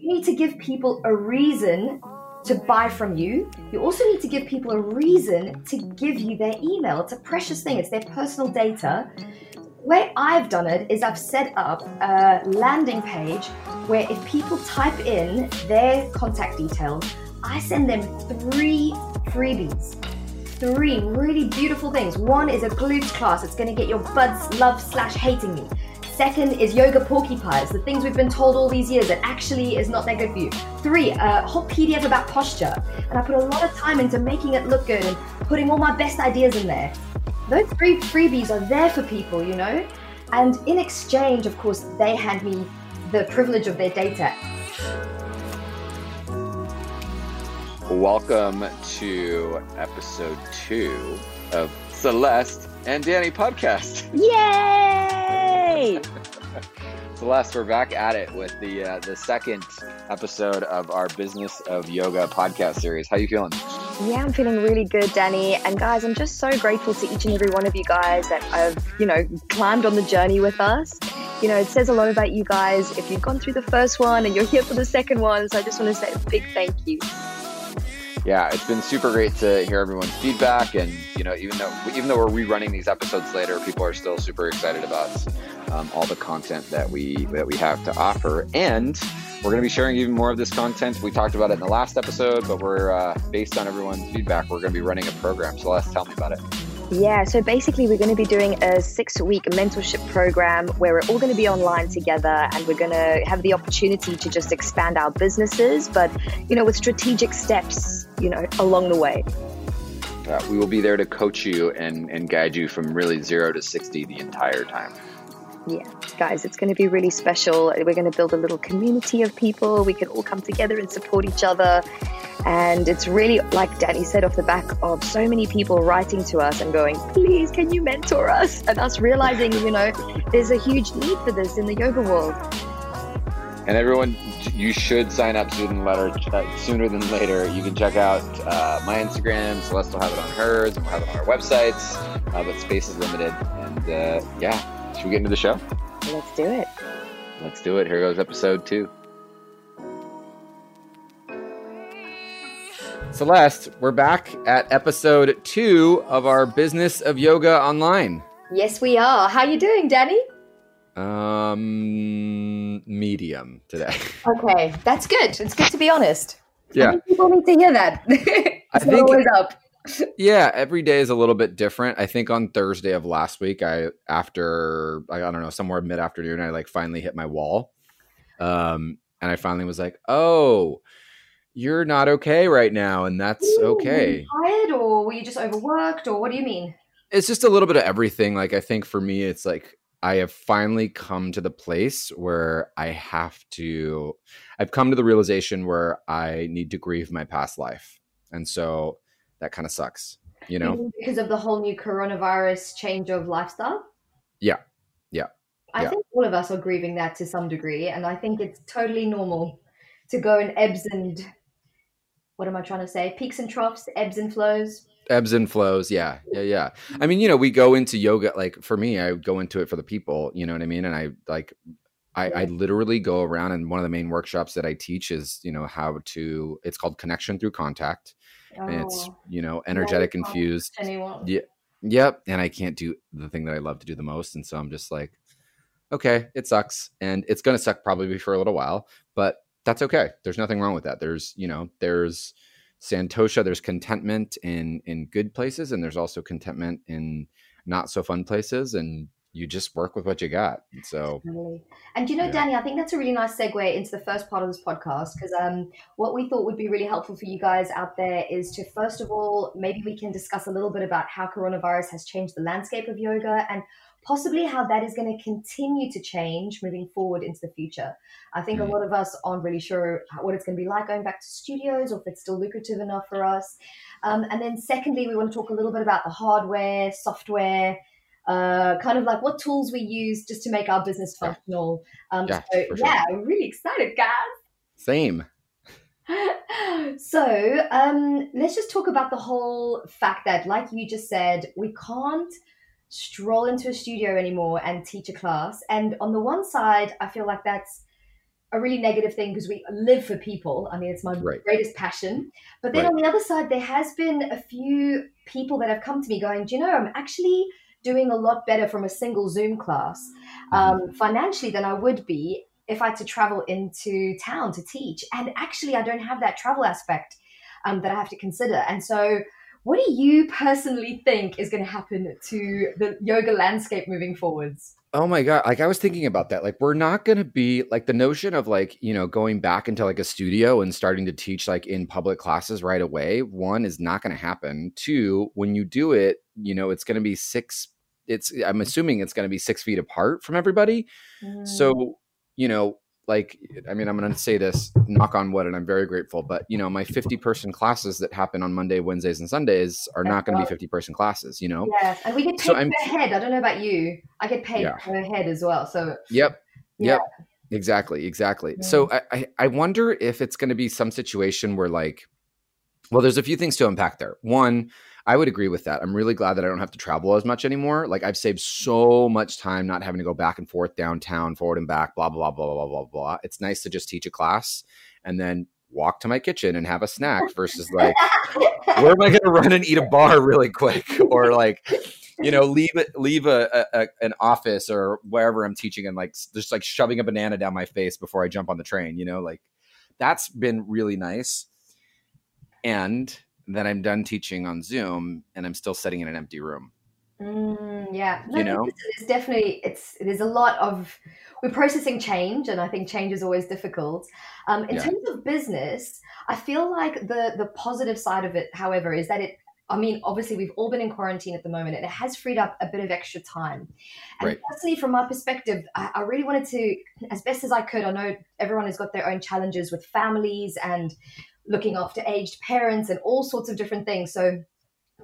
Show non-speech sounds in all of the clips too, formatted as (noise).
you need to give people a reason to buy from you. You also need to give people a reason to give you their email. It's a precious thing, it's their personal data. The way I've done it is I've set up a landing page where if people type in their contact details, I send them three freebies. Three really beautiful things. One is a glutes class. It's going to get your buds love slash hating me. Second is yoga porcupines, the things we've been told all these years that actually is not that good for you. Three, uh, a whole PDF about posture. And I put a lot of time into making it look good and putting all my best ideas in there. Those three freebies are there for people, you know? And in exchange, of course, they hand me the privilege of their data. Welcome to episode two of Celeste and Danny podcast. Yay! (laughs) Celeste, we're back at it with the uh, the second episode of our Business of Yoga podcast series. How you feeling? Yeah, I'm feeling really good, Danny. And guys, I'm just so grateful to each and every one of you guys that have, you know, climbed on the journey with us. You know, it says a lot about you guys if you've gone through the first one and you're here for the second one. So I just want to say a big thank you. Yeah, it's been super great to hear everyone's feedback, and you know, even though even though we're rerunning these episodes later, people are still super excited about um, all the content that we that we have to offer, and we're going to be sharing even more of this content. We talked about it in the last episode, but we're uh, based on everyone's feedback. We're going to be running a program. So, let's tell me about it. Yeah, so basically, we're going to be doing a six week mentorship program where we're all going to be online together and we're going to have the opportunity to just expand our businesses, but, you know, with strategic steps, you know, along the way. Uh, we will be there to coach you and, and guide you from really zero to 60 the entire time. Yeah, guys, it's going to be really special. We're going to build a little community of people. We can all come together and support each other. And it's really, like Danny said, off the back of so many people writing to us and going, please, can you mentor us? And us realizing, you know, there's a huge need for this in the yoga world. And everyone, you should sign up sooner, letter, uh, sooner than later. You can check out uh, my Instagram. Celeste will have it on hers, and we'll have it on our websites. Uh, but space is limited. And uh, yeah, should we get into the show? Let's do it. Let's do it. Here goes episode two. Celeste, we're back at episode two of our Business of Yoga Online. Yes, we are. How you doing, Danny? Um, medium today. (laughs) Okay, that's good. It's good to be honest. Yeah, people need to hear that. (laughs) it's I think always up. (laughs) yeah, every day is a little bit different. I think on Thursday of last week, I after I don't know somewhere mid afternoon, I like finally hit my wall, um, and I finally was like, oh you're not okay right now, and that's Ooh, okay. Were you tired, or were you just overworked, or what do you mean? It's just a little bit of everything. Like I think for me, it's like I have finally come to the place where I have to. I've come to the realization where I need to grieve my past life, and so that kind of sucks, you know, because of the whole new coronavirus change of lifestyle. Yeah, yeah. I yeah. think all of us are grieving that to some degree, and I think it's totally normal to go in ebbs and what am I trying to say? Peaks and troughs, ebbs and flows. Ebbs and flows, yeah, yeah, yeah. I mean, you know, we go into yoga. Like for me, I go into it for the people. You know what I mean? And I like, I, I literally go around, and one of the main workshops that I teach is, you know, how to. It's called connection through contact, oh, and it's oh, you know energetic no, infused. Anyone? Yeah, yep. And I can't do the thing that I love to do the most, and so I'm just like, okay, it sucks, and it's gonna suck probably for a little while, but that's okay. There's nothing wrong with that. There's, you know, there's santosha, there's contentment in in good places and there's also contentment in not so fun places and you just work with what you got. So Totally. And you know, Yeah. Danny, I think that's a really nice segue into the first part of this podcast because um, what we thought would be really helpful for you guys out there is to first of all, maybe we can discuss a little bit about how coronavirus has changed the landscape of yoga and possibly how that is going to continue to change moving forward into the future. I think Mm. a lot of us aren't really sure what it's going to be like going back to studios or if it's still lucrative enough for us. Um, and then, secondly, we want to talk a little bit about the hardware, software, uh, kind of like what tools we use just to make our business functional. Um, Yeah, so, sure. yeah, I'm really excited, guys. same. (laughs) so um, let's just talk about the whole fact that, like you just said, we can't stroll into a studio anymore and teach a class. And on the one side, I feel like that's a really negative thing because we live for people. I mean, it's my Right. greatest passion. But then Right. on the other side, there has been a few people that have come to me going, Do you know, I'm actually doing a lot better from a single Zoom class Mm-hmm. um, financially than I would be if I had to travel into town to teach. And actually, I don't have that travel aspect um, that I have to consider. And so, what do you personally think is going to happen to the yoga landscape moving forwards? Oh my god! Like I was thinking about that. Like we're not going to be like the notion of like you know going back into like a studio and starting to teach like in public classes right away. One is not going to happen. Two, when you do it, you know it's going to be six. It's I'm assuming it's going to be six feet apart from everybody. Mm. So you know, like I mean, I'm going to say this, knock on wood, and I'm very grateful. But you know, my 50 person classes that happen on Monday, Wednesdays, and Sundays are not going to be 50 person classes. You know. Yeah, and we get paid So I'm- head. I don't know about you. I get paid Yeah. per head as well. So Yep. Yeah. Yep. Exactly. Exactly. So mm. I, I I wonder if it's going to be some situation where like, well, there's a few things to unpack there. One, I would agree with that. I'm really glad that I don't have to travel as much anymore. Like I've saved so mm-hmm. much time not having to go back and forth downtown, forward and back, blah blah blah blah blah blah blah. It's nice to just teach a class and then walk to my kitchen and have a snack versus like (laughs) where am I going to run and eat a bar really quick (laughs) or like you know (laughs) leave it leave a, a, a an office or wherever I'm teaching and like just like shoving a banana down my face before I jump on the train you know like that's been really nice and then I'm done teaching on Zoom and I'm still sitting in an empty room Mm, yeah, You know? it's, it's definitely it's there's a lot of we're processing change, and I think change is always difficult. Um, in Yeah. terms of business, I feel like the the positive side of it, however, is that it. I mean, obviously, we've all been in quarantine at the moment, and it has freed up a bit of extra time. And Right. personally, from my perspective, I, I really wanted to, as best as I could. I know everyone has got their own challenges with families and looking after aged parents and all sorts of different things. So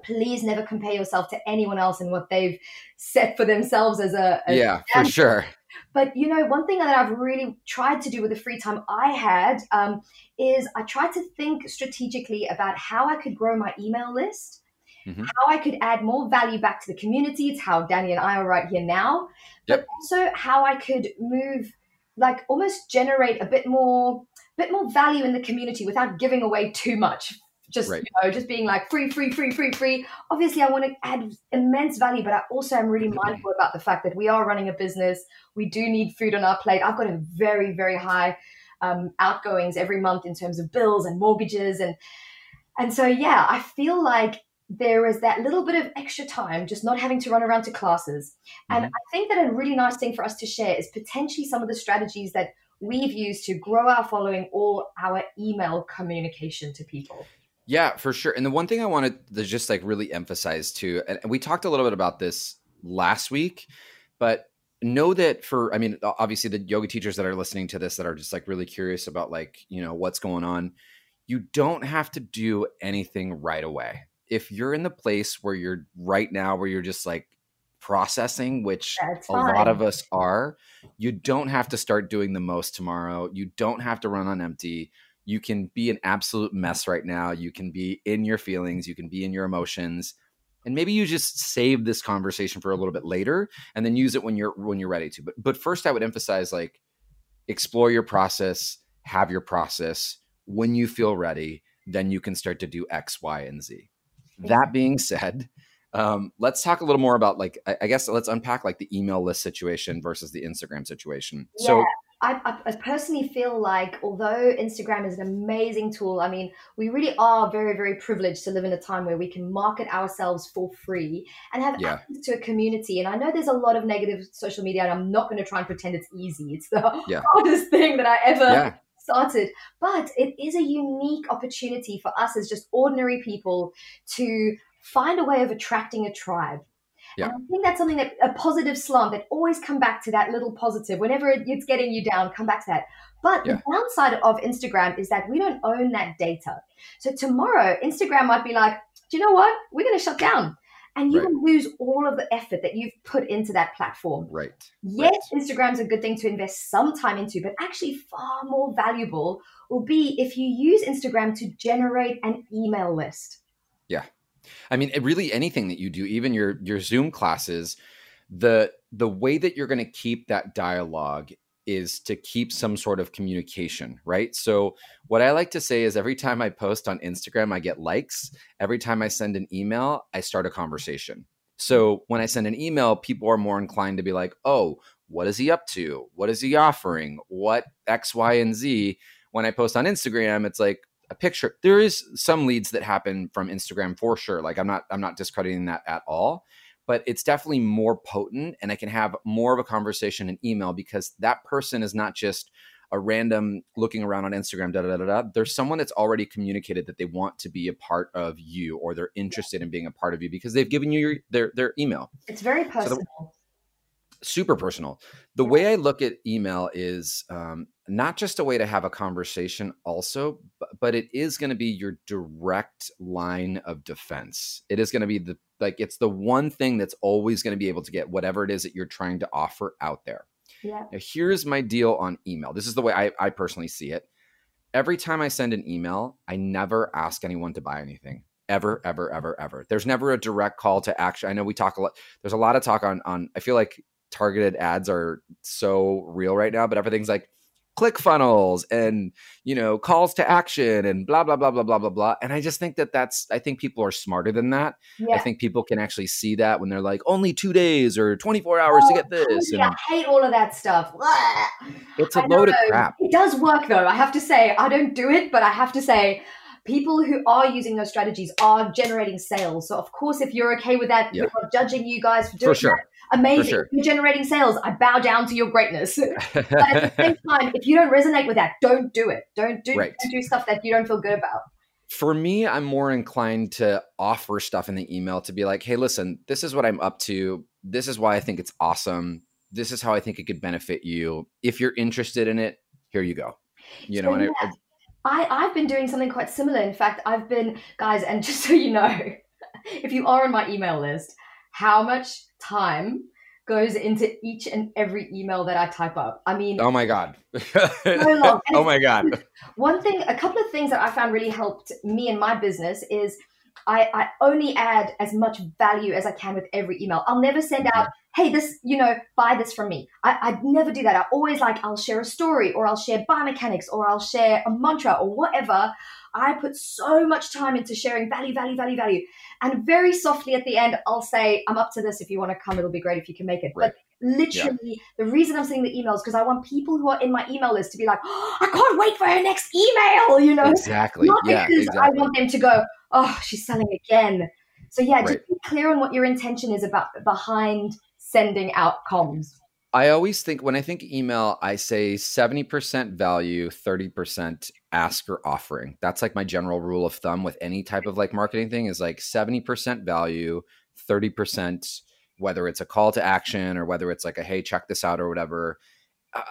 please never compare yourself to anyone else and what they've set for themselves as a, yeah for sure. But you know one thing that i've really tried to do with the free time i had um, is i tried to think strategically about how i could grow my email list Mhm. how i could add more value back to the community. It's how danny and i are right here now. But also how i could move like almost generate a bit more bit more value in the community without giving away too much. Just Right. you know just being like free free free free free. Obviously i want to add immense value but i also am really mindful about the fact that we are running a business. We do need food on our plate. I've got a very very high um, outgoings every month in terms of bills and mortgages and and so yeah i feel like there is that little bit of extra time just not having to run around to classes. And Mhm. i think that a really nice thing for us to share is potentially some of the strategies that we've used to grow our following or our email communication to people Yeah, for sure. And the one thing I wanted to just like really emphasize too, and we talked a little bit about this last week, but know that for, I mean, obviously the yoga teachers that are listening to this that are just like really curious about like, you know, what's going on, you don't have to do anything right away. If you're in the place where you're right now, where you're just like processing, which a lot of us are, you don't have to start doing the most tomorrow. You don't have to run on empty you can be an absolute mess right now. You can be in your feelings, you can be in your emotions. And maybe you just save this conversation for a little bit later and then use it when you're when you're ready to. But but first I would emphasize like explore your process, have your process. When you feel ready, then you can start to do X, Y, and Z. That being said, um, let's talk a little more about like I, I guess let's unpack like the email list situation versus the Instagram situation. So Yeah. I, I, I personally feel like although Instagram is an amazing tool, I mean, we really are very, very privileged to live in a time where we can market ourselves for free and have Yeah. access to a community. And I know there's a lot of negative social media, and I'm not going to try and pretend it's easy. It's the Yeah. hardest thing that I ever yeah, started. But it is a unique opportunity for us as just ordinary people to find a way of attracting a tribe. Yeah. And I think that's something that a positive slant that always come back to that little positive. Whenever it's getting you down, come back to that. But Yeah. the downside of Instagram is that we don't own that data. So tomorrow, Instagram might be like, do you know what? We're going to shut down. And you Right. will lose all of the effort that you've put into that platform. right. Yes, Instagram's a good thing to invest some time into, but actually far more valuable will be if you use Instagram to generate an email list. I mean, really anything that you do, even your your Zoom classes, the the way that you're going to keep that dialogue is to keep some sort of communication, right? So, what I like to say is every time I post on Instagram, I get likes. Every time I send an email, I start a conversation. So, when I send an email, people are more inclined to be like, oh, what is he up to? What is he offering? What X, Y, and Z? When I post on Instagram, it's like, a picture. There is some leads that happen from instagram for sure. Like i'm not i'm not discrediting that at all but it's definitely more potent and i can have more of a conversation in email because that person is not just a random looking around on instagram da, da, da, da. there's someone that's already communicated that they want to be a part of you or they're interested in being a part of you because they've given you your, their their email. It's very personal. so super personal. The way i look at email is um, not just a way to have a conversation also but, but it is going to be your direct line of defense. It is going to be the like it's the one thing that's always going to be able to get whatever it is that you're trying to offer out there. Yeah. Now, here's my deal on email. This is the way I, I personally see it. Every time i send an email i never ask anyone to buy anything. Ever ever ever ever. There's never a direct call to action. I know we talk a lot there's a lot of talk on on i feel like targeted ads are so real right now but everything's like click funnels and you know calls to action and blah blah blah blah blah blah blah. And i just think that that's i think people are smarter than that. Yeah. i think people can actually see that when they're like only two days or 24 hours oh, to get this yeah, i hate all of that stuff. It's a load of crap. It does work though. I have to say i don't do it but i have to say people who are using those strategies are generating sales. So of course if you're okay with that yeah. we're not judging you guys for doing for sure. that amazing. Sure. You're generating sales. I bow down to your greatness. (laughs) but at the same (laughs) time, if you don't resonate with that, don't do it. Don't do, right. don't do stuff that you don't feel good about. For me, I'm more inclined to offer stuff in the email to be like, hey, listen, this is what I'm up to. This is why I think it's awesome. This is how I think it could benefit you. If you're interested in it, here you go. You know, so, yeah. I, I, I've been doing something quite similar. In fact, I've been, guys, and (laughs) just so you know, if you are on my email list, how much time goes into each and every email that I type up. I mean, oh my god, (laughs) so long. (laughs) oh my god. (laughs) One thing, a couple of things that I found really helped me in my business is I, I only add as much value as I can with every email. I'll never send out, hey, this, you know, buy this from me. I, I'd never do that. I always like, I'll share a story or I'll share biomechanics or I'll share a mantra or whatever. I put so much time into sharing value, value, value, value. And very softly at the end, I'll say, I'm up to this. If you want to come, it'll be great if you can make it. Right. But literally, yeah. the reason I'm sending the emails because I want people who are in my email list to be like, oh, I can't wait for her next email, you know? Exactly. Not yeah, because exactly. I want them to go, oh, she's selling again. So yeah, right. just be clear on what your intention is about behind sending out comms. I always think when I think email, I say 70% value, 30% ask or offering. That's like my general rule of thumb with any type of like marketing thing is like 70% value, 30% whether it's a call to action or whether it's like a hey, check this out or whatever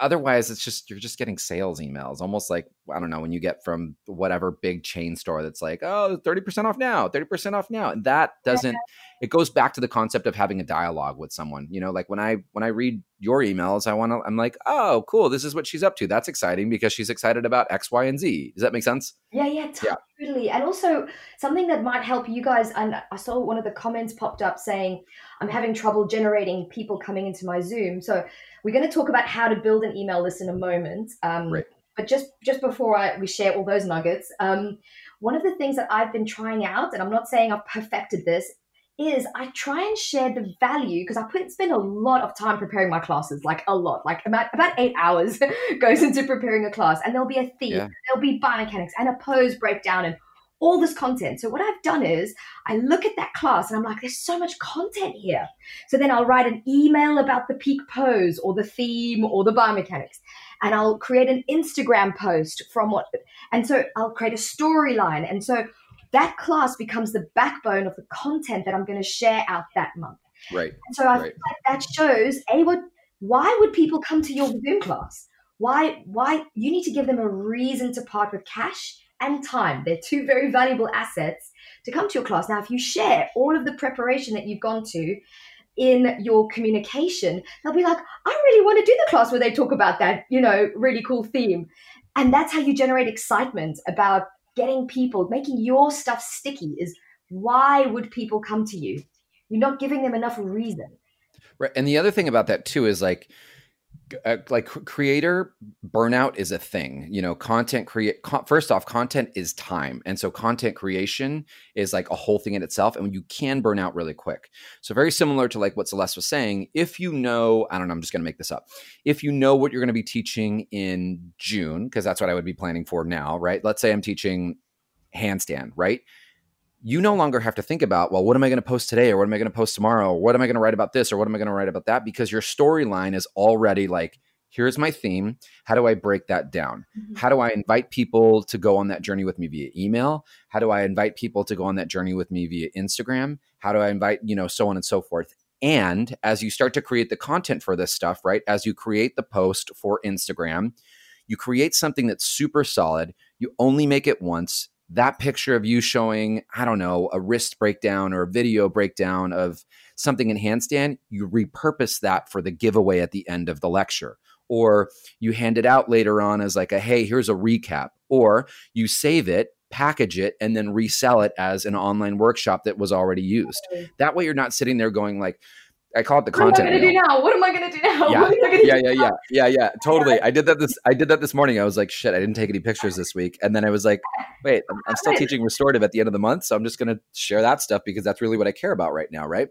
otherwise it's just you're just getting sales emails almost like i don't know when you get from whatever big chain store that's like oh 30% off now 30% off now and that doesn't it goes back to the concept of having a dialogue with someone you know like when i when i read your emails i want to i'm like oh cool this is what she's up to that's exciting because she's excited about x y and z does that make sense yeah yeah totally yeah. and also something that might help you guys and i saw one of the comments popped up saying i'm having trouble generating people coming into my zoom so we're going to talk about how to build an email list in a moment. Um, right. But just just before I, we share all those nuggets, um, one of the things that I've been trying out, and I'm not saying I've perfected this, is I try and share the value because I put spend a lot of time preparing my classes, like a lot, like about about eight hours (laughs) goes into preparing a class, and there'll be a theme, yeah. there'll be biomechanics and a pose breakdown and all this content. So what I've done is I look at that class and I'm like, there's so much content here. So then I'll write an email about the peak pose or the theme or the biomechanics. And I'll create an Instagram post from what, and so I'll create a storyline. And so that class becomes the backbone of the content that I'm going to share out that month. Right. And so I right. like that shows a what why would people come to your Zoom class? Why why you need to give them a reason to part with cash and time. They're two very valuable assets to come to your class. Now, if you share all of the preparation that you've gone to in your communication, they'll be like, I really want to do the class where they talk about that, you know, really cool theme. And that's how you generate excitement about getting people, making your stuff sticky is why would people come to you? You're not giving them enough reason. Right. And the other thing about that too is like uh, like creator burnout is a thing you know content create con- first off content is time and so content creation is like a whole thing in itself and you can burn out really quick. So very similar to like what celeste was saying if you know i don't know i'm just going to make this up. If you know what you're going to be teaching in june because that's what i would be planning for now right? Let's say i'm teaching handstand right you no longer have to think about, well, what am I going to post today or what am I going to post tomorrow or what am I going to write about this or what am I going to write about that because your storyline is already like here's my theme. How do I break that down? Mm-hmm. How do I invite people to go on that journey with me via email? How do I invite people to go on that journey with me via Instagram? How do I invite, you know, so on and so forth? And as you start to create the content for this stuff, right? As you create the post for Instagram, you create something that's super solid. You only make it once that picture of you showing, I don't know, a wrist breakdown or a video breakdown of something in handstand, you repurpose that for the giveaway at the end of the lecture. Or you hand it out later on as like a, hey, here's a recap. Or you save it, package it, and then resell it as an online workshop that was already used. That way you're not sitting there going like, I call it the what content. What am I gonna do now? What am I gonna do now? (laughs) Yeah, yeah, yeah, yeah, yeah, yeah. Totally. I did that this. I did that this morning. I was like, shit. I didn't take any pictures this week, and then I was like, wait, I'm, I'm still (laughs) teaching restorative at the end of the month, so I'm just gonna share that stuff because that's really what I care about right now, right?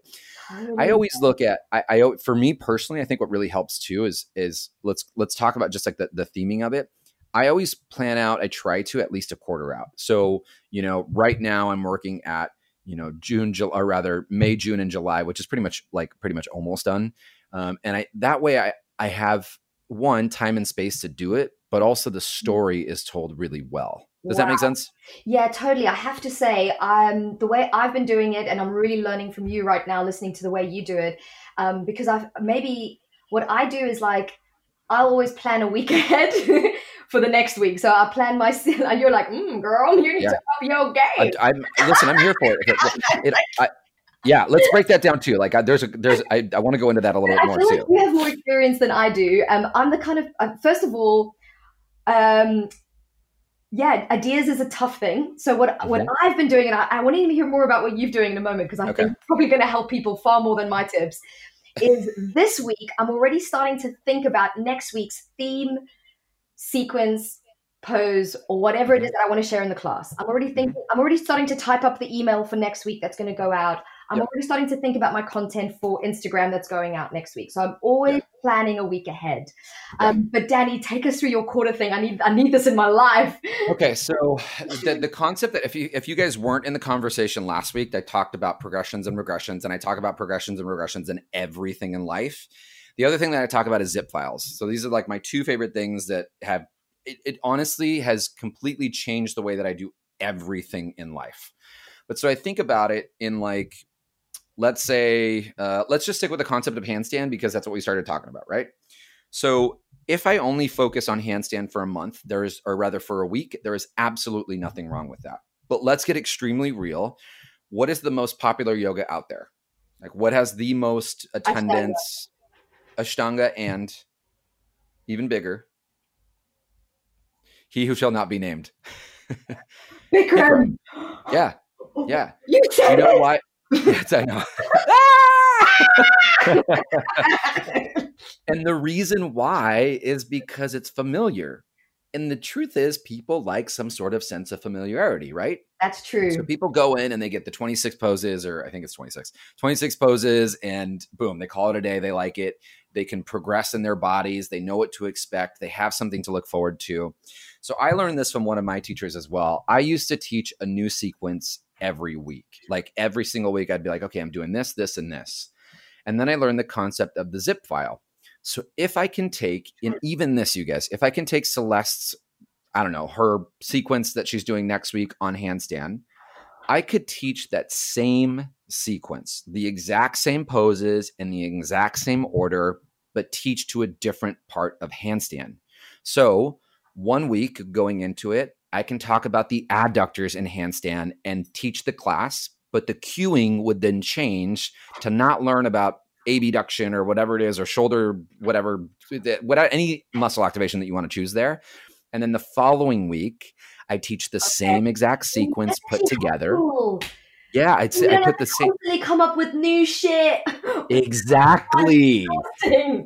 I always look at. I, I for me personally, I think what really helps too is is let's let's talk about just like the the theming of it. I always plan out. I try to at least a quarter out. So you know, right now I'm working at you know June, July, or rather May, June, and July, which is pretty much like pretty much almost done. Um, and I that way I I have one time and space to do it, but also the story is told really well. Does wow. that make sense? Yeah, totally. I have to say, um, the way I've been doing it, and I'm really learning from you right now, listening to the way you do it, um, because I've maybe what I do is like I'll always plan a week ahead (laughs) for the next week. So I plan my (laughs) and you're like, mm, girl, you need yeah. to up your game. I, am listen. I'm here for it. it, (laughs) it I, yeah, let's break that down too. Like, I, there's a there's I, I want to go into that a little bit more too. you have more experience than I do. Um, I'm the kind of uh, first of all, um, yeah, ideas is a tough thing. So what mm-hmm. what I've been doing, and I, I want to hear more about what you're doing in a moment because I okay. think probably going to help people far more than my tips. Is (laughs) this week I'm already starting to think about next week's theme sequence, pose, or whatever it is that I want to share in the class. I'm already thinking, I'm already starting to type up the email for next week that's going to go out. I'm yep. already starting to think about my content for Instagram that's going out next week. So I'm always yep. planning a week ahead. Um, but Danny, take us through your quarter thing. I need I need this in my life. Okay, so (laughs) the, the concept that if you if you guys weren't in the conversation last week, I talked about progressions and regressions, and I talk about progressions and regressions in everything in life. The other thing that I talk about is zip files. So these are like my two favorite things that have it, it honestly has completely changed the way that I do everything in life. But so I think about it in like, let's say, uh, let's just stick with the concept of handstand because that's what we started talking about, right? So if I only focus on handstand for a month, there is, or rather for a week, there is absolutely nothing wrong with that. But let's get extremely real. What is the most popular yoga out there? Like, what has the most attendance? Ashtanga and even bigger, he who shall not be named. (laughs) Bikram. Yeah, yeah. You, you know it. why? (laughs) yes, I know. Ah! (laughs) and the reason why is because it's familiar. And the truth is, people like some sort of sense of familiarity, right? That's true. So people go in and they get the 26 poses, or I think it's 26, 26 poses, and boom, they call it a day. They like it. They can progress in their bodies. They know what to expect. They have something to look forward to. So I learned this from one of my teachers as well. I used to teach a new sequence every week. Like every single week, I'd be like, okay, I'm doing this, this, and this. And then I learned the concept of the zip file. So if I can take, in even this, you guys, if I can take Celeste's, I don't know, her sequence that she's doing next week on handstand, I could teach that same sequence, the exact same poses in the exact same order but teach to a different part of handstand. So, one week going into it, I can talk about the adductors in handstand and teach the class, but the cueing would then change to not learn about abduction or whatever it is, or shoulder, whatever, whatever any muscle activation that you want to choose there. And then the following week, I teach the okay. same exact sequence put together. Yeah, I'd say I put the same. They come up with new shit. (laughs) Exactly.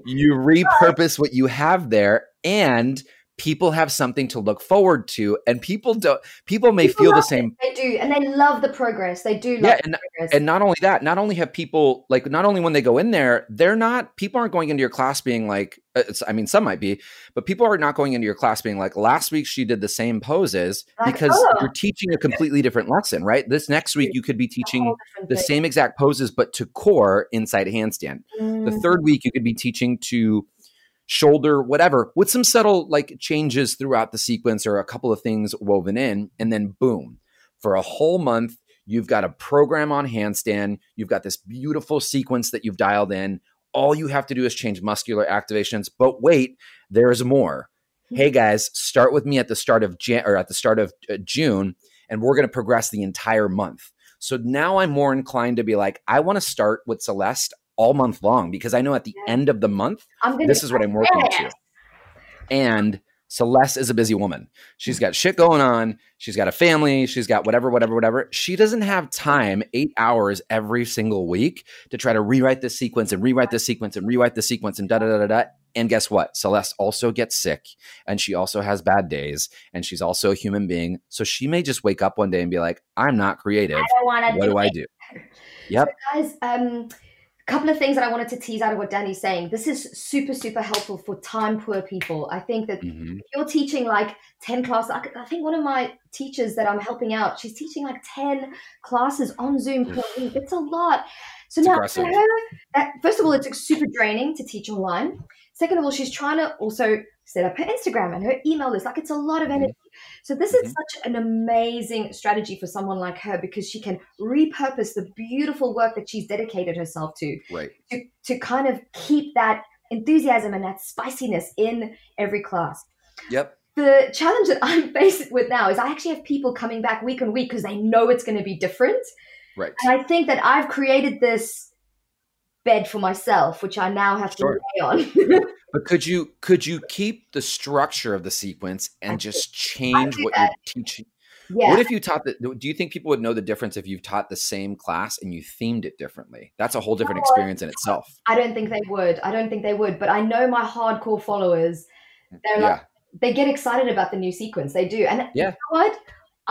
you repurpose what you have there, and people have something to look forward to and people don't people may people feel the same it. they do and they love the progress they do yeah and, and not only that not only have people like not only when they go in there they're not people aren't going into your class being like uh, i mean some might be but people are not going into your class being like last week she did the same poses like, because oh. you're teaching a completely different lesson right this next week you could be teaching the same exact poses but to core inside a handstand mm. the third week you could be teaching to shoulder, whatever, with some subtle like changes throughout the sequence or a couple of things woven in. And then boom, for a whole month, you've got a program on handstand. You've got this beautiful sequence that you've dialed in. All you have to do is change muscular activations. But wait, there's more. Hey guys, start with me at the start of Jan- or at the start of uh, June, and we're going to progress the entire month. So now I'm more inclined to be like, I want to start with Celeste all month long because I know at the end of the month, this is what I'm working to. And Celeste is a busy woman. She's got shit going on. She's got a family. She's got whatever, whatever, whatever. She doesn't have time, eight hours every single week to try to rewrite this sequence and rewrite this sequence and rewrite the sequence and da da da da da. And guess what? Celeste also gets sick and she also has bad days and she's also a human being. So she may just wake up one day and be like, I'm not creative. what do, do I do? (laughs) Yep. So guys, um, couple of things that I wanted to tease out of what Danny's saying. This is super, super helpful for time poor people. I think that mm-hmm. if you're teaching like 10 classes, I think one of my teachers that I'm helping out, she's teaching like 10 classes on Zoom per week. It's a lot. So it's now, for her, that, first of all, it's super draining to teach online. Second of all, she's trying to also set up her Instagram and her email list. Like it's a lot of mm-hmm. energy. So this mm-hmm. is such an amazing strategy for someone like her because she can repurpose the beautiful work that she's dedicated herself to, right. to, to kind of keep that enthusiasm and that spiciness in every class. Yep. The challenge that I'm (laughs) faced with now is I actually have people coming back week on week because they know it's going to be different. Right. And I think that I've created this bed for myself, which I now have to sure. lay on. (laughs) But could you could you keep the structure of the sequence and just change what you're teaching? Yeah. What if you taught that? Do you think people would know the difference if you've taught the same class and you themed it differently? That's a whole different no, experience in itself. I don't think they would. I don't think they would. But I know my hardcore followers. Mm, they're like, yeah. they get excited about the new sequence. They do. And yeah. You know what?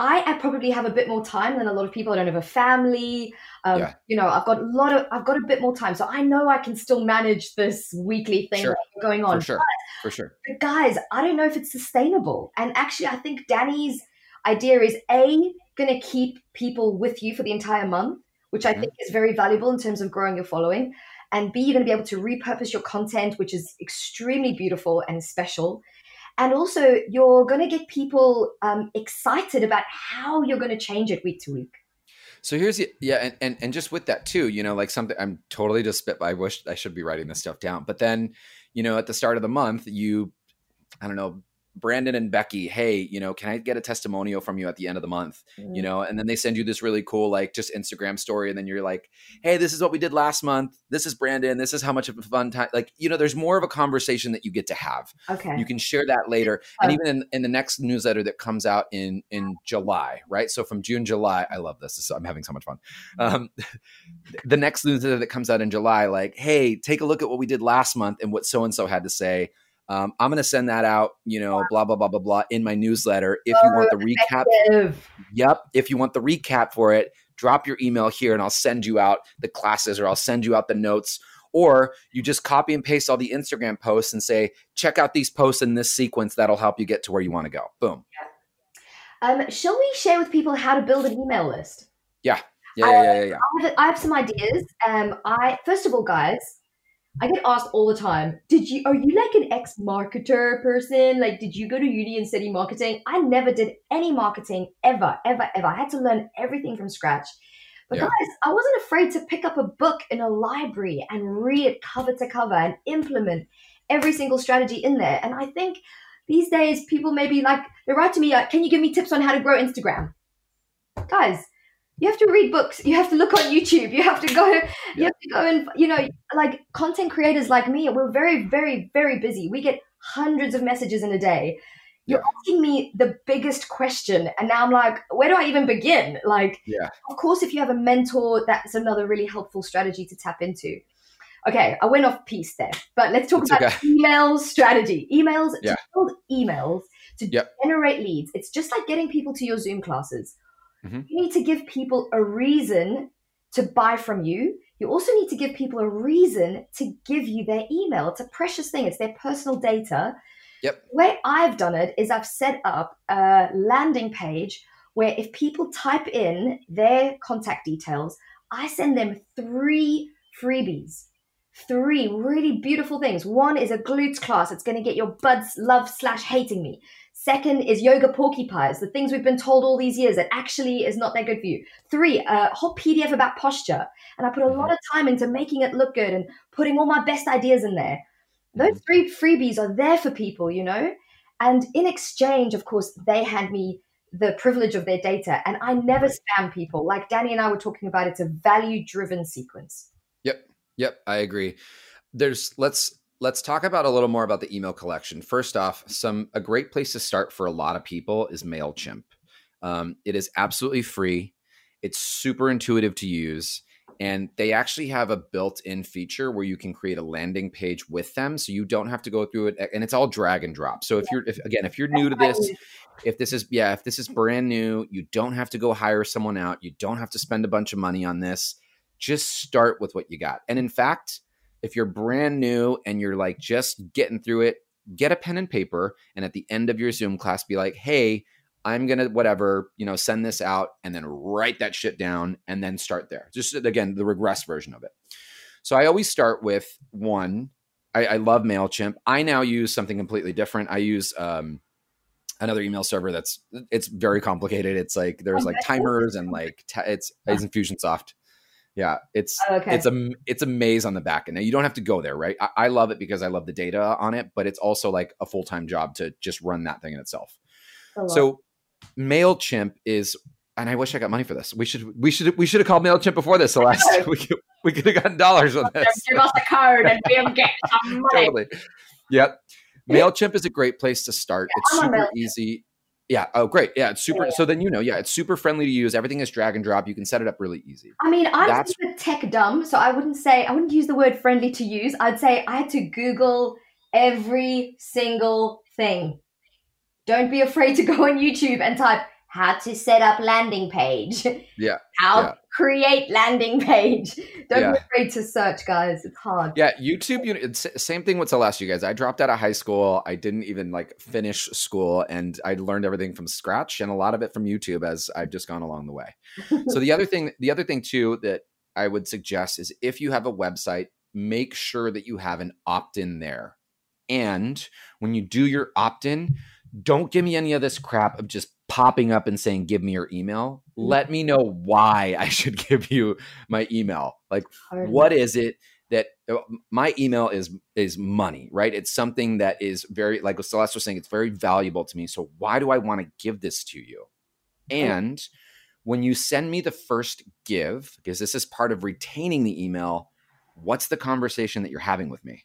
I, I probably have a bit more time than a lot of people. I don't have a family. Um, yeah. You know, I've got a lot of, I've got a bit more time, so I know I can still manage this weekly thing sure. going on. For sure, but, for sure. But guys, I don't know if it's sustainable. And actually, I think Danny's idea is a going to keep people with you for the entire month, which I mm-hmm. think is very valuable in terms of growing your following. And B, you're going to be able to repurpose your content, which is extremely beautiful and special and also you're going to get people um, excited about how you're going to change it week to week. So here's the yeah and, and and just with that too you know like something i'm totally just spit by i wish i should be writing this stuff down. But then you know at the start of the month you i don't know Brandon and Becky, hey, you know, can I get a testimonial from you at the end of the month? Mm-hmm. You know, and then they send you this really cool, like, just Instagram story. And then you're like, hey, this is what we did last month. This is Brandon. This is how much of a fun time. Like, you know, there's more of a conversation that you get to have. Okay. You can share that later. Oh. And even in, in the next newsletter that comes out in in July, right? So from June, July, I love this. So I'm having so much fun. Um, (laughs) the next newsletter that comes out in July, like, hey, take a look at what we did last month and what so and so had to say um, I'm going to send that out, you know, blah, blah, blah, blah, blah, in my newsletter. If you want the recap, yep. If you want the recap for it, drop your email here and I'll send you out the classes or I'll send you out the notes. Or you just copy and paste all the Instagram posts and say, check out these posts in this sequence. That'll help you get to where you want to go. Boom. Yeah. Um, shall we share with people how to build an email list? Yeah. Yeah, yeah, yeah, yeah. I have, I have some ideas. Um, I first of all, guys, I get asked all the time, did you are you like an ex-marketer person? Like did you go to uni and study marketing? I never did any marketing ever, ever, ever. I had to learn everything from scratch. But yeah. guys, I wasn't afraid to pick up a book in a library and read it cover to cover and implement every single strategy in there. And I think these days people maybe like they write to me, like, can you give me tips on how to grow Instagram? Guys, you have to read books. You have to look on youtube. You have to go you have to go and you know like content creators like me we're very very very busy. We get hundreds of messages in a day. You're asking me the biggest question and now i'm like where do i even begin? Like Yeah. of course if you have a mentor that's another really helpful strategy to tap into. Okay i went off piece there but let's talk It's about okay. email strategy. Emails Yeah. to build emails to Yep. generate leads. It's just like getting people to your zoom classes Mhm. you need to give people a reason to buy from you you also need to give people a reason to give you their email it's a precious thing it's their personal data Yep. the way I've done it is I've set up a landing page where if people type in their contact details, I send them three freebies. Three really beautiful things. One is a glutes class. It's going to get your buds love slash hating me. Second is yoga porcupines, the things we've been told all these years that actually is not that good for you. Three, a whole PDF about posture. And I put a mm-hmm. lot of time into making it look good and putting all my best ideas in there. Those mm-hmm. three freebies are there for people, you know? And in exchange, of course, they hand me the privilege of their data. And I never spam people. Like Danny and I were talking about, it's a value driven sequence. Yep, Yep. I agree. There's let's let's talk about a little more about the email collection. First off, some a great place to start for a lot of people is Mailchimp. Um, it is absolutely free. It's super intuitive to use, and they actually have a built-in feature where you can create a landing page with them, so you don't have to go through it. And it's all drag and drop. So if you're if, again if you're new to this, if this is yeah if this is brand new, you don't have to go hire someone out. You don't have to spend a bunch of money on this just start with what you got. And in fact, if you're brand new and you're like just getting through it, get a pen and paper and at the end of your Zoom class be like, "Hey, I'm going to whatever, you know, send this out and then write that shit down and then start there." Just again, the regress version of it. So I always start with one, I, I love MailChimp. I now use something completely different. I use um another email server that's it's very complicated. It's like there's like timers and like ta- it's it's Infusionsoft. Yeah, it's oh, Okay. it's a it's a maze on the back end. Now you don't have to go there, right? I, I love it because I love the data on it, but it's also like a full time job to just run that thing in itself. A lot. So Mailchimp is, and I wish I got money for this. We should we should we should have called Mailchimp before this. The last (laughs) we could, we could have gotten dollars on this. give us a code and we'll get some (laughs) money. totally. Yep. (laughs) Mailchimp is a great place to start. Yeah, it's I'm super easy. Yeah. Oh, great. Yeah. It's super. Yeah. So then you know, yeah, it's super friendly to use. Everything is drag and drop. You can set it up really easy. I mean, I'm That's- super tech dumb, so I wouldn't say I wouldn't use the word friendly to use. I'd say I had to Google every single thing. Don't be afraid to go on YouTube and type how to set up landing page. (laughs) Yeah, How yeah. create landing page. (laughs) Don't Yeah. be afraid to search, guys. It's hard. Yeah, YouTube. You know, same thing with Celeste. You guys, I dropped out of high school. I didn't even like finish school, and I learned everything from scratch, and a lot of it from YouTube as I've just gone along the way. so the other thing, the other thing too that I would suggest is if you have a website, make sure that you have an opt-in there, and when you do your opt-in, don't give me any of this crap of just popping up and saying give me your email. Let me know why (laughs) I should give you my email. Like what is it that uh, my email is is money right? It's something that is very like celeste was saying it's very valuable to me. So why do i want to give this to you? And when you send me the first give because this is part of retaining the email what's the conversation that you're having with me?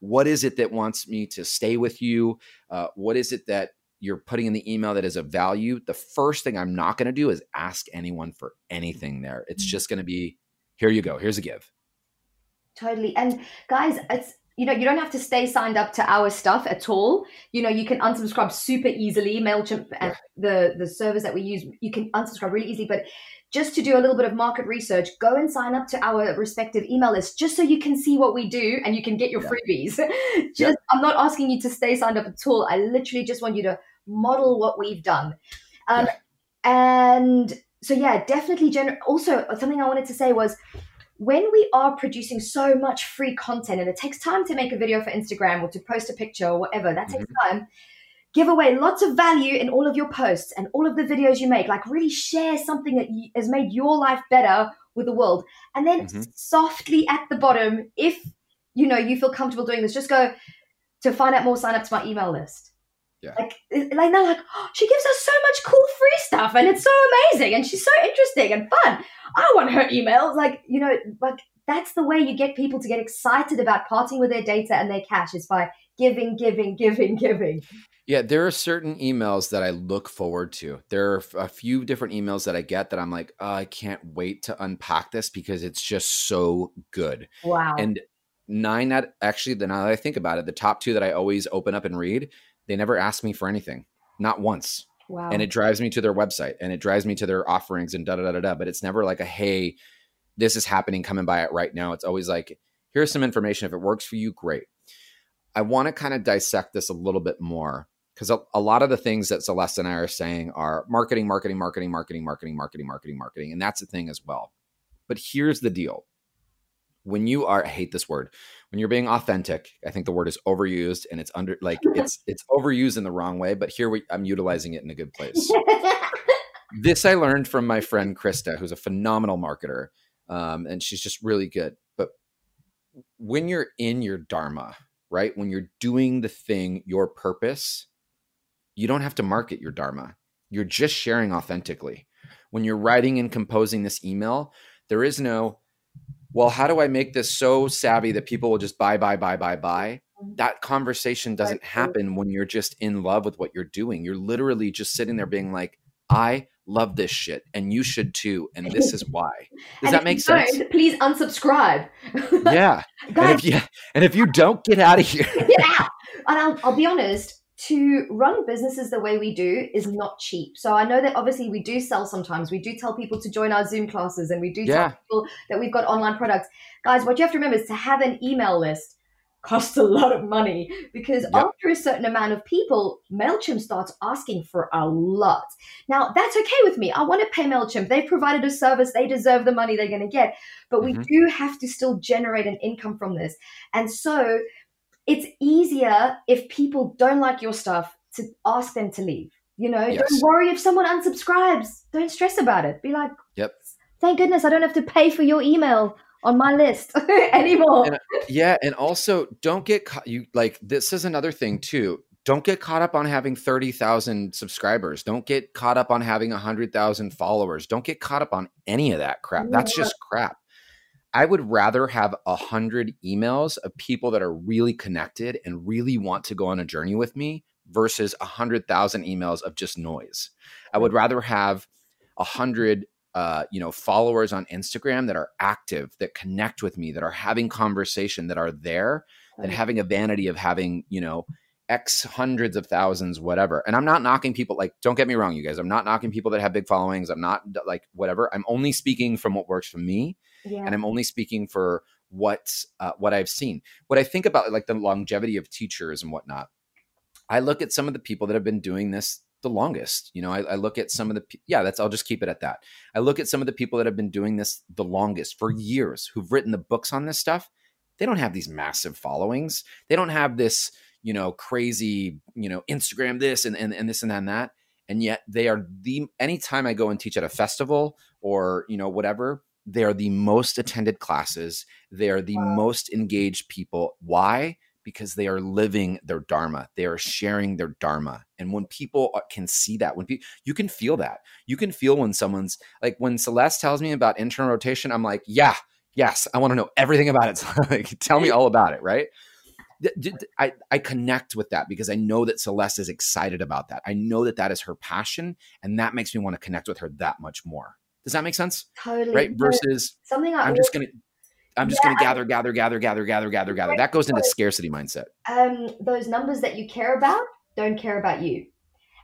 What is it that wants me to stay with you? Uh, what is it that you're putting in the email that is of value the first thing i'm not going to do is ask anyone for anything there it's Mm. just going to be here you go here's a give Totally. And guys, it's you know, you don't have to stay signed up to our stuff at all. You know, you can unsubscribe super easily. MailChimp and the the servers that we use, you can unsubscribe really easily. But just to do a little bit of market research, go and sign up to our respective email list just so you can see what we do and you can get your Yeah. freebies. (laughs) just I'm not asking you to stay signed up at all. I literally just want you to model what we've done. Um, And so yeah, definitely gener- also something I wanted to say was when we are producing so much free content and it takes time to make a video for Instagram or to post a picture or whatever, that takes time. Give away lots of value in all of your posts and all of the videos you make. Like, really share something that y- has made your life better with the world. And then Mhm. softly at the bottom, if you know you feel comfortable doing this, just go to find out more, sign up to my email list. Yeah. Like, like they're like, oh, (gasps) she gives us so much cool free stuff, and it's so amazing, and she's so interesting and fun. I want her email. Like, you know, like that's the way you get people to get excited about parting with their data and their cash is by giving, giving, giving, giving. Yeah, there are certain emails that I look forward to. There are a few different emails that I get that I'm like, oh, I can't wait to unpack this because it's just so good. Wow. And nine that actually, now that I think about it, the top two that I always open up and read, they never ask me for anything, not once. wow. And it drives me to their website and it drives me to their offerings and da da da da da. But it's never like a hey, this is happening, coming by it right now. It's always like, here's some information. If it works for you, great. I want to kind of dissect this a little bit more because a, a, lot of the things that Celeste and I are saying are marketing, marketing, marketing, marketing, marketing, marketing, marketing, marketing. And that's the thing as well. But here's the deal. When you are, I hate this word, when you're being authentic, I think the word is overused and it's under like (laughs) it's it's overused in the wrong way, but here we I'm utilizing it in a good place. (laughs) this I learned from my friend Krista, who's a phenomenal marketer. Um, and she's just really good. But when you're in your dharma, right? When you're doing the thing, your purpose, you don't have to market your dharma. You're just sharing authentically. When you're writing and composing this email, there is no, well, how do I make this so savvy that people will just buy, buy, buy, buy, buy? Mm-hmm. That conversation doesn't happen when you're just in love with what you're doing. You're literally just sitting there being like, I love this shit and you should too. And this is (laughs) why. Does that make sense? Please unsubscribe. Yeah. (laughs) And if you and if you don't get out of here. get out. And I'll, I'll be honest, to run businesses the way we do is not cheap. So I know that obviously we do sell sometimes. We do tell people to join our Zoom classes and we do Yeah. tell people that we've got online products. Guys, what you have to remember is to have an email list costs a lot of money because Yep. after a certain amount of people, MailChimp starts asking for a lot. Now, that's okay with me. I want to pay MailChimp. They've provided a service, they deserve the money they're going to get. But we Mhm. do have to still generate an income from this. And so it's easier if people don't like your stuff to ask them to leave. You know, Yes. don't worry if someone unsubscribes. Don't stress about it. Be like, Yep. thank goodness I don't have to pay for your email on my list (laughs) anymore. And- Yeah, and also don't get caught. You like this is another thing too. Don't get caught up on having thirty thousand subscribers. Don't get caught up on having hundred thousand followers. Don't get caught up on any of that crap. That's just crap. I would rather have a hundred emails of people that are really connected and really want to go on a journey with me versus a hundred thousand emails of just noise. I would rather have a hundred uh, you know, followers on Instagram that are active, that connect with me, that are having conversation, that are there, than having a vanity of having, you know, X hundreds of thousands, whatever. And I'm not knocking people like, don't get me wrong, you guys. I'm not knocking people that have big followings. I'm not like whatever. I'm only speaking from what works for me yeah. and I'm only speaking for what uh, what I've seen. What I think about like the longevity of teachers and whatnot. I look at some of the people that have been doing this the longest. You know, I, I look at some of the yeah. That's I'll just keep it at that. I look at some of the people that have been doing this the longest for years, who've written the books on this stuff. They don't have these massive followings. They don't have this you know crazy you know Instagram this and and, and this and that and that. And yet they are the anytime I go and teach at a festival or you know whatever they are the most attended classes. They are the most engaged people. Why? Because they are living their dharma. They are sharing their dharma. And when people can see that, when people, you can feel that. You can feel when someone's like when Celeste tells me about internal rotation, I'm like, yeah, yes, I want to know everything about it. (laughs) like, tell me all about it, right? I, I connect with that because I know that Celeste is excited about that. I know that that is her passion, and that makes me want to connect with her that much more. Does that make sense? totally. right? Versus something I'm just gonna I'm just Yeah, gonna gather, gather, gather, gather, gather, gather, gather. That goes into scarcity mindset. um, those numbers that you care about don't care about you.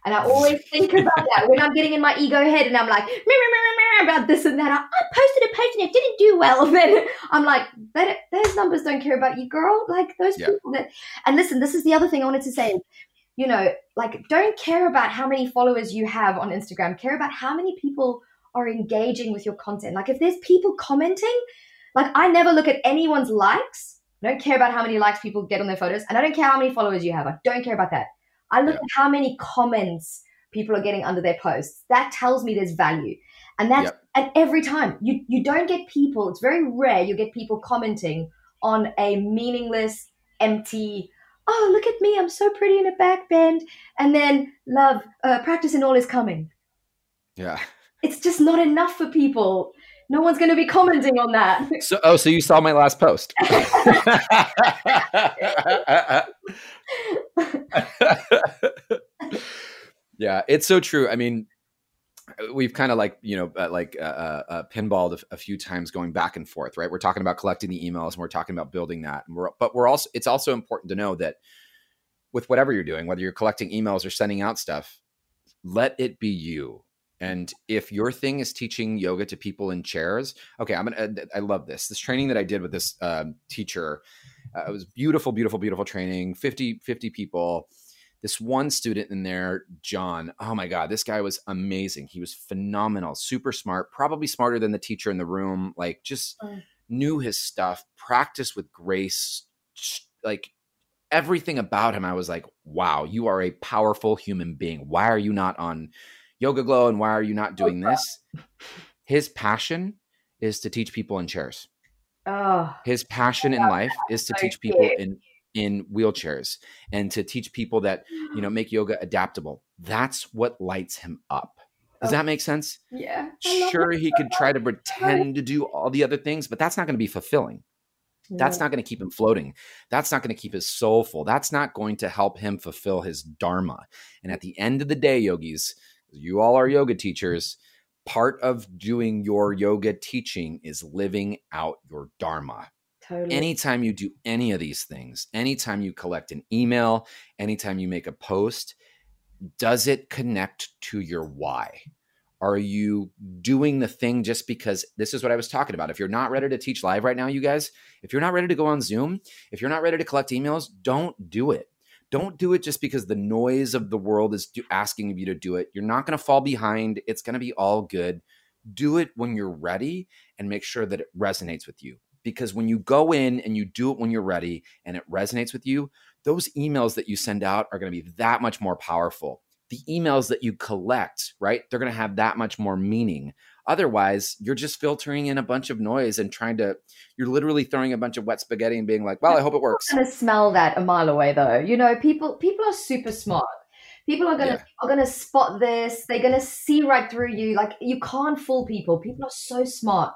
And I always (laughs) think about that when I'm getting in my ego head and I'm like, "Meh, meh, meh, meh, meh," about this and that. I, I posted a post and it didn't do well. (laughs) Then I'm like, "That- those numbers don't care about you, girl. Like those Yeah. people that. And listen, this is the other thing I wanted to say. You know, like don't care about how many followers you have on Instagram. Care about how many people are engaging with your content. Like if there's people commenting, like I never look at anyone's likes. I don't care about how many likes people get on their photos, and I don't care how many followers you have. I don't care about that. I look Yeah. at how many comments people are getting under their posts. That tells me there's value, and that's Yep. and every time you you don't get people. It's very rare you get people commenting on a meaningless, empty. Oh, look at me! I'm so pretty in a back bend, and then love, uh, practice and all is coming. Yeah. It's just not enough for people. No one's going to be commenting on that. So oh, so you saw my last post. (laughs) yeah, it's so true. I mean, we've kind of like you know uh, like uh, uh, uh pinballed a, a, few times going back and forth right we're talking about collecting the emails and we're talking about building that we're, but we're also it's also important to know that with whatever you're doing whether you're collecting emails or sending out stuff let it be you and if your thing is teaching yoga to people in chairs okay i'm gonna i love this this training that i did with this um, teacher uh, it was beautiful beautiful beautiful training 50 50 people this one student in there, John, oh my God, this guy was amazing. He was phenomenal, super smart, probably smarter than the teacher in the room, like just mm. knew his stuff, practiced with grace, like everything about him. I was like, wow, you are a powerful human being. Why are you not on YogaGlo and why are you not doing (laughs) this? His passion is to teach people in chairs. Oh, his passion in life is to teach people in in wheelchairs and to teach people that you know (gasps) make yoga adaptable. That's what lights him up. Does that make sense? yeah. Sure he could try to pretend to do all the other things but that's not going to be fulfilling. That's not going to keep him floating. That's not going to keep his soul full. That's not going to help him fulfill his dharma. And at the end of the day yogis you all are yoga teachers part of doing your yoga teaching is living out your dharma Totally. Anytime you do any of these things, anytime you collect an email, anytime you make a post, does it connect to your why? Are you doing the thing just because this is what I was talking about? If you're not ready to teach live right now, you guys, if you're not ready to go on Zoom, if you're not ready to collect emails, don't do it. Don't do it just because the noise of the world is asking of you to do it. You're not going to fall behind. It's going to be all good. Do it when you're ready and make sure that it resonates with you because when you go in and you do it when you're ready and it resonates with you, those emails that you send out are going to be that much more powerful. The emails that you collect, right? They're going to have that much more meaning. Otherwise, you're just filtering in a bunch of noise and trying to, you're literally throwing a bunch of wet spaghetti and being like, well, I hope it works. I'm going to smell that a mile away though. You know, people, people are super smart. People are gonna yeah. are gonna spot this. They're gonna see right through you. Like you can't fool people. People are so smart.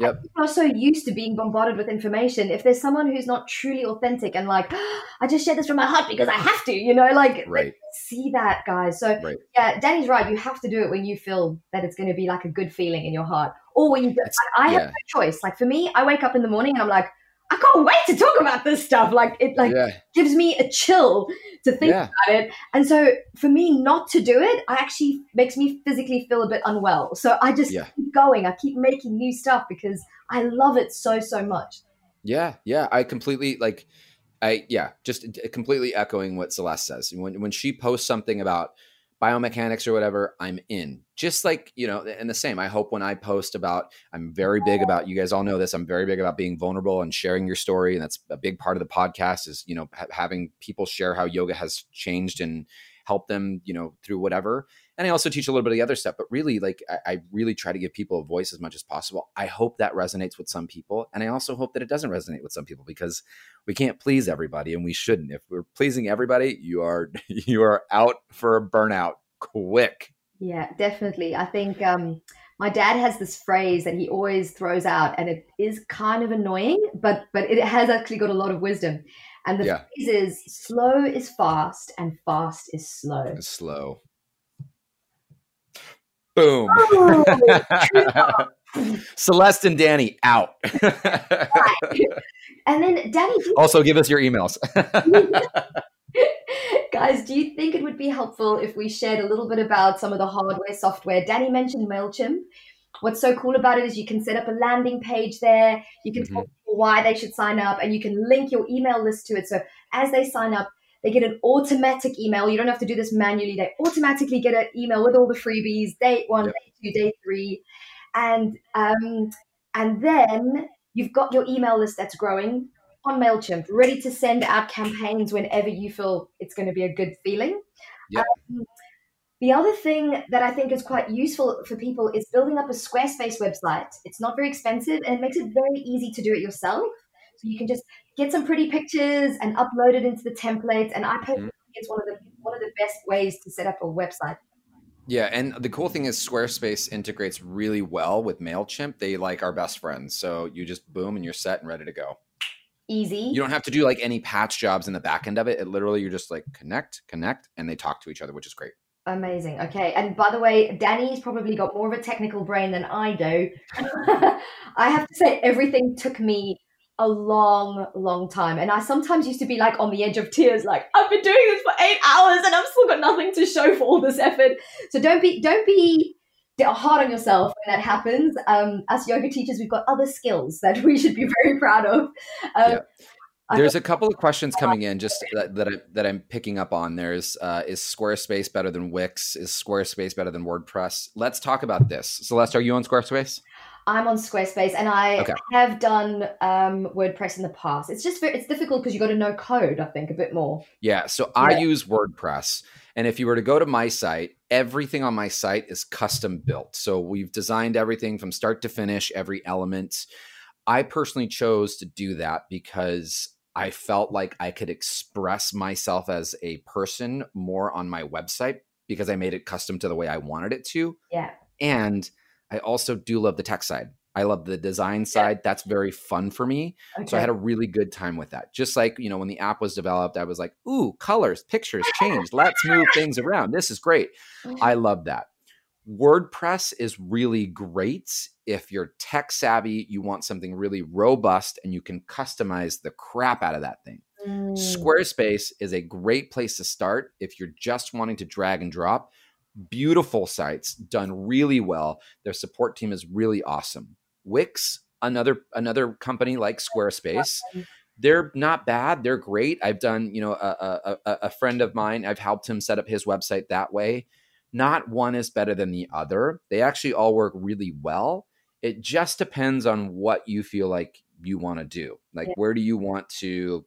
Yep. People are so used to being bombarded with information. If there's someone who's not truly authentic and like, oh, (gasps) I just share this from my heart because I have to, you know, like right. see that, guys. So right. yeah, Danny's right. You have to do it when you feel that it's going to be like a good feeling in your heart, or when you. I, I yeah. have no choice. Like for me, I wake up in the morning and I'm like, I can't wait to talk about this stuff. Like it like yeah. gives me a chill to think yeah. about it. And so for me not to do it, I actually makes me physically feel a bit unwell. So I just yeah. keep going. I keep making new stuff because I love it so so much. Yeah, yeah. I completely like I yeah, just completely echoing what Celeste says. When when she posts something about biomechanics or whatever, I'm in. Just like, you know, and the same. I hope when I post about, I'm very big about, you guys all know this, I'm very big about being vulnerable and sharing your story. And that's a big part of the podcast is, you know, ha- having people share how yoga has changed and help them, you know, through whatever. And I also teach a little bit of the other stuff, but really, like, I, I, really try to give people a voice as much as possible. I hope that resonates with some people. And I also hope that it doesn't resonate with some people because we can't please everybody and we shouldn't. If we're pleasing everybody, you are, (laughs) you are out for a burnout quick. Yeah, definitely. I think, um, my dad has this phrase that he always throws out and it is kind of annoying but but it has actually got a lot of wisdom and the yeah. phrase is slow is fast and fast is slow. It's slow. Boom. Oh, (laughs) Celeste and Danny out. (laughs) and then Danny also give us your emails. (laughs) Guys, do you think it would be helpful if we shared a little bit about some of the hardware, software? Danny mentioned MailChimp. What's so cool about it is you can set up a landing page there. You can mm-hmm. talk why they should sign up and you can link your email list to it. So as they sign up, they get an automatic email. You don't have to do this manually. They automatically get an email with all the freebies, day one, yep. day two, day three. And um, and then you've got your email list that's growing on MailChimp, ready to send out campaigns whenever you feel it's going to be a good feeling. Yep. Um, the other thing that I think is quite useful for people is building up a Squarespace website. It's not very expensive and it makes it very easy to do it yourself. So you can just get some pretty pictures and upload it into the template. And I personally mm-hmm. think it's one of the one of the best ways to set up a website. Yeah, and the cool thing is Squarespace integrates really well with Mailchimp. They like our best friends, so you just boom and you're set and ready to go. Easy. You don't have to do like any patch jobs in the back end of it. It literally you're just like connect, connect, and they talk to each other, which is great. Amazing. Okay. And by the way, Danny's probably got more of a technical brain than I do. (laughs) I have to say, everything took me a long, long time. And I sometimes used to be like on the edge of tears, like, I've been doing this for eight hours and I've still got nothing to show for all this effort. So don't be, don't be hard on yourself when that happens. Um, as yoga teachers, we've got other skills that we should be very proud of. Um, yeah. There's a couple of questions coming in just that, that, I, that I'm picking up on. There's uh, is Squarespace better than Wix? Is Squarespace better than WordPress? Let's talk about this. Celeste, are you on Squarespace? I'm on Squarespace, and I okay. have done um, WordPress in the past. It's just it's difficult because you got to know code. I think a bit more. Yeah, so I use WordPress, and if you were to go to my site, everything on my site is custom built. So we've designed everything from start to finish, every element. I personally chose to do that because I felt like I could express myself as a person more on my website because I made it custom to the way I wanted it to. Yeah. And I also do love the tech side. I love the design side. Yeah. That's very fun for me. Okay. So I had a really good time with that. Just like, you know, when the app was developed, I was like, ooh, colors, pictures changed. Let's move things around. This is great. I love that. WordPress is really great if you're tech savvy, you want something really robust and you can customize the crap out of that thing. Mm. Squarespace is a great place to start if you're just wanting to drag and drop. Beautiful sites done really well. Their support team is really awesome. Wix, another another company like Squarespace, they're not bad. They're great. I've done, you know, a, a, a friend of mine, I've helped him set up his website that way. Not one is better than the other. They actually all work really well. It just depends on what you feel like you want to do. Like, yeah. where do you want to,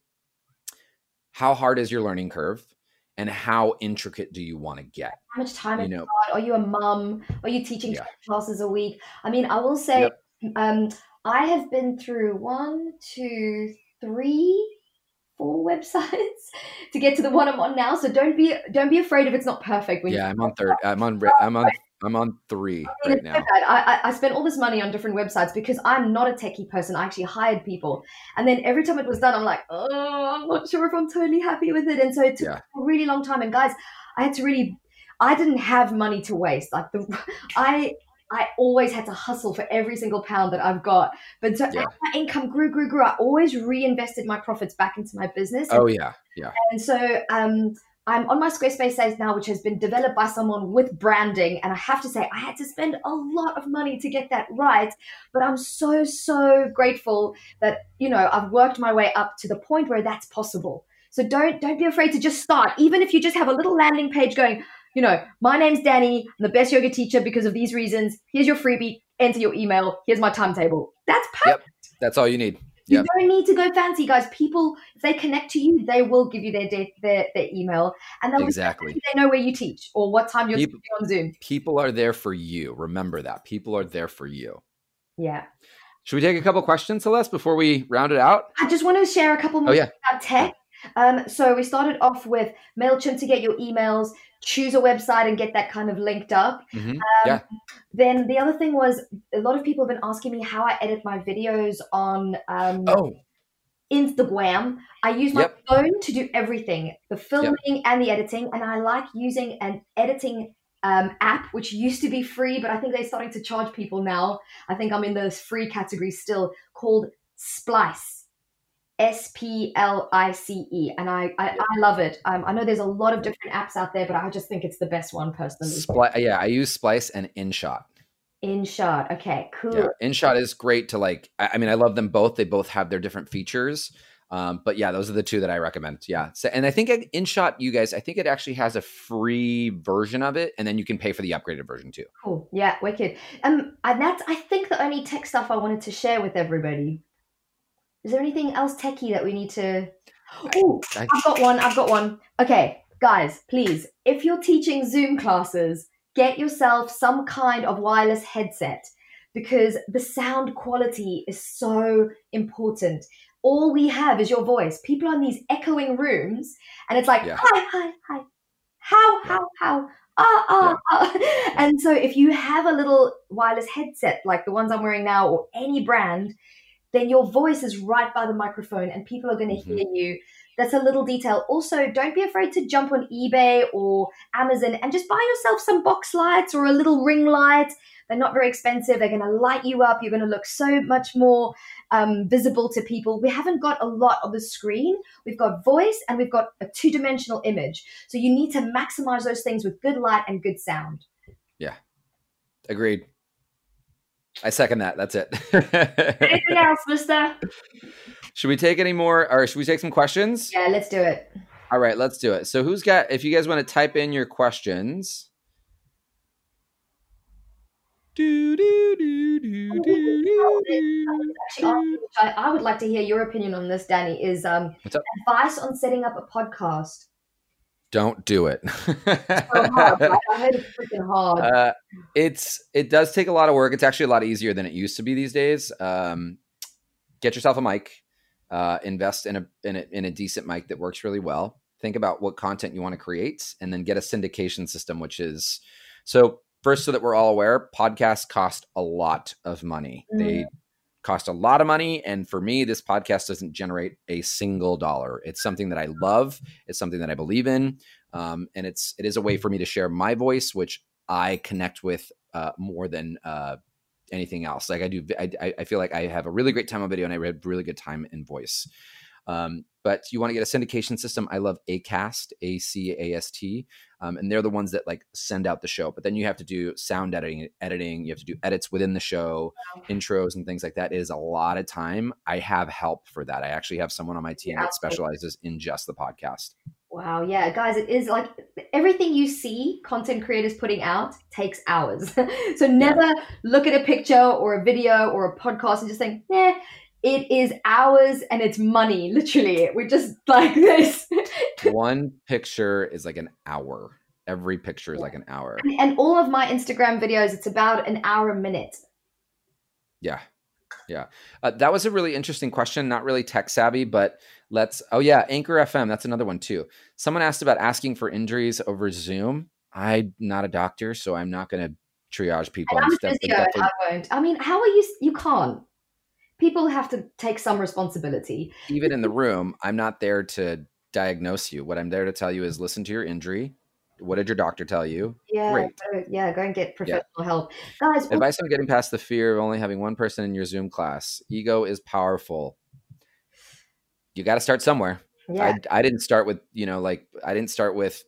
how hard is your learning curve? And how intricate do you want to get? How much time you know? Are you a mom? Are you teaching yeah. classes a week? I mean, I will say, yep. um, I have been through one, two, three, four websites (laughs) to get to the one I'm on now. So don't be don't be afraid if it's not perfect. yeah, I'm on (laughs) third. I'm on. I'm on. I'm on three I mean, right now. I, I, spent all this money on different websites because I'm not a techie person. I actually hired people, and then every time it was done, I'm like, oh, I'm not sure if I'm totally happy with it. And so it took yeah. a really long time. And guys, I had to really. I didn't have money to waste. Like the, (laughs) I I always had to hustle for every single pound that I've got. But so yeah. my income grew, grew, grew. I always reinvested my profits back into my business. Oh yeah, yeah. And so um, I'm on my Squarespace site now, which has been developed by someone with branding. And I have to say, I had to spend a lot of money to get that right. But I'm so, so grateful that, you know, I've worked my way up to the point where that's possible. So don't don't be afraid to just start. Even if you just have a little landing page going, you know, my name's Danny. I'm the best yoga teacher because of these reasons. Here's your freebie. Enter your email. Here's my timetable. That's perfect. Yep. That's all you need. You yep. don't need to go fancy, guys. People, if they connect to you, they will give you their their, their email, and they'll exactly they know where you teach or what time you're people, on Zoom. People are there for you. Remember that. People are there for you. Yeah. Should we take a couple questions, Celeste, before we round it out? I just want to share a couple more oh, yeah. about tech. Um, so we started off with MailChimp to get your emails, choose a website and get that kind of linked up. Mm-hmm. Um, yeah. Then the other thing was a lot of people have been asking me how I edit my videos on um, oh. Instagram. I use my yep. phone to do everything the filming yep. and the editing. And I like using an editing um, app, which used to be free, but I think they're starting to charge people now. I think I'm in the free category still called Splice. S P L I C E, and I I, I love it. Um, I know there's a lot of different apps out there, but I just think it's the best one personally. Spli- yeah, I use Splice and InShot. InShot, okay, cool. Yeah, InShot is great to like. I, I mean, I love them both. They both have their different features. Um, but yeah, those are the two that I recommend. Yeah. So, and I think InShot, you guys, I think it actually has a free version of it, and then you can pay for the upgraded version too. Cool. Yeah, wicked. Um, and that's I think the only tech stuff I wanted to share with everybody. Is there anything else techie that we need to? Oh, I've got one. I've got one. Okay, guys, please, if you're teaching Zoom classes, get yourself some kind of wireless headset because the sound quality is so important. All we have is your voice. People are in these echoing rooms, and it's like, yeah. hi, hi, hi, how, yeah. how, how, ah, ah, ah. And so, if you have a little wireless headset like the ones I'm wearing now, or any brand, then your voice is right by the microphone and people are going to Mhm. hear you. That's a little detail. Also, don't be afraid to jump on eBay or Amazon and just buy yourself some box lights or a little ring light. They're not very expensive. They're going to light you up. You're going to look so much more um, visible to people. We haven't got a lot of the screen. We've got voice and we've got a two dimensional image. So you need to maximize those things with good light and good sound. Yeah, agreed. I second that. That's it. Anything else, mister? (laughs) should we take any more or should we take some questions? Yeah, let's do it. All right, let's do it. So who's got if you guys want to type in your questions. Do, do, do, do, do, do, Actually, I- I, I would like to hear your opinion on this, Danny. Is um, advice on setting up a podcast? Don't do it. So hard. right? I heard it's freaking hard. (laughs) uh, it's it does take a lot of work. It's actually a lot easier than it used to be these days. Um, get yourself a mic. Uh, invest in a, in a in a decent mic that works really well. Think about what content you want to create, and then get a syndication system, which is so. First, so that we're all aware, podcasts cost a lot of money. They cost a lot of money, and for me, this podcast doesn't generate a single dollar. It's something that I love. It's something that I believe in, um, and it's it is a way for me to share my voice, which I connect with uh, more than uh, anything else. Like I do, I, I- I feel like I have a really great time on video, and I have a really good time in voice. Um, but you want to get a syndication system. I love Acast, A C A S T, um, and they're the ones that like send out the show. But then you have to do sound editing, editing. You have to do edits within the show, intros, and things like that. It is a lot of time. I have help for that. I actually have someone on my team Yeah, that specializes in just the podcast. Wow, yeah, guys, it is like everything you see content creators putting out takes hours. (laughs) so never look at a picture or a video or a podcast and just think, eh, it is hours and it's money, literally. We're just like this. (laughs) One picture is like an hour. Every picture is like an hour. and, and all of my Instagram videos, it's about an hour a minute. Yeah. Yeah. Uh, that was a really interesting question. Not really tech savvy, but let's. Oh, yeah. Anchor FM. That's another one, too. Someone asked about asking for injuries over Zoom. I'm not a doctor, so I'm not going to triage people. I'm a physio, I won't. I mean, how are you? You can't. People have to take some responsibility. even in the room, I'm not there to diagnose you. What I'm there to tell you is listen to your injury. What did your doctor tell you? Yeah, Great. go, yeah, go and get professional help, guys. Advice on getting past the fear of only having one person in your Zoom class. Ego is powerful. You got to start somewhere. yeah, I, I didn't start with you know like I didn't start with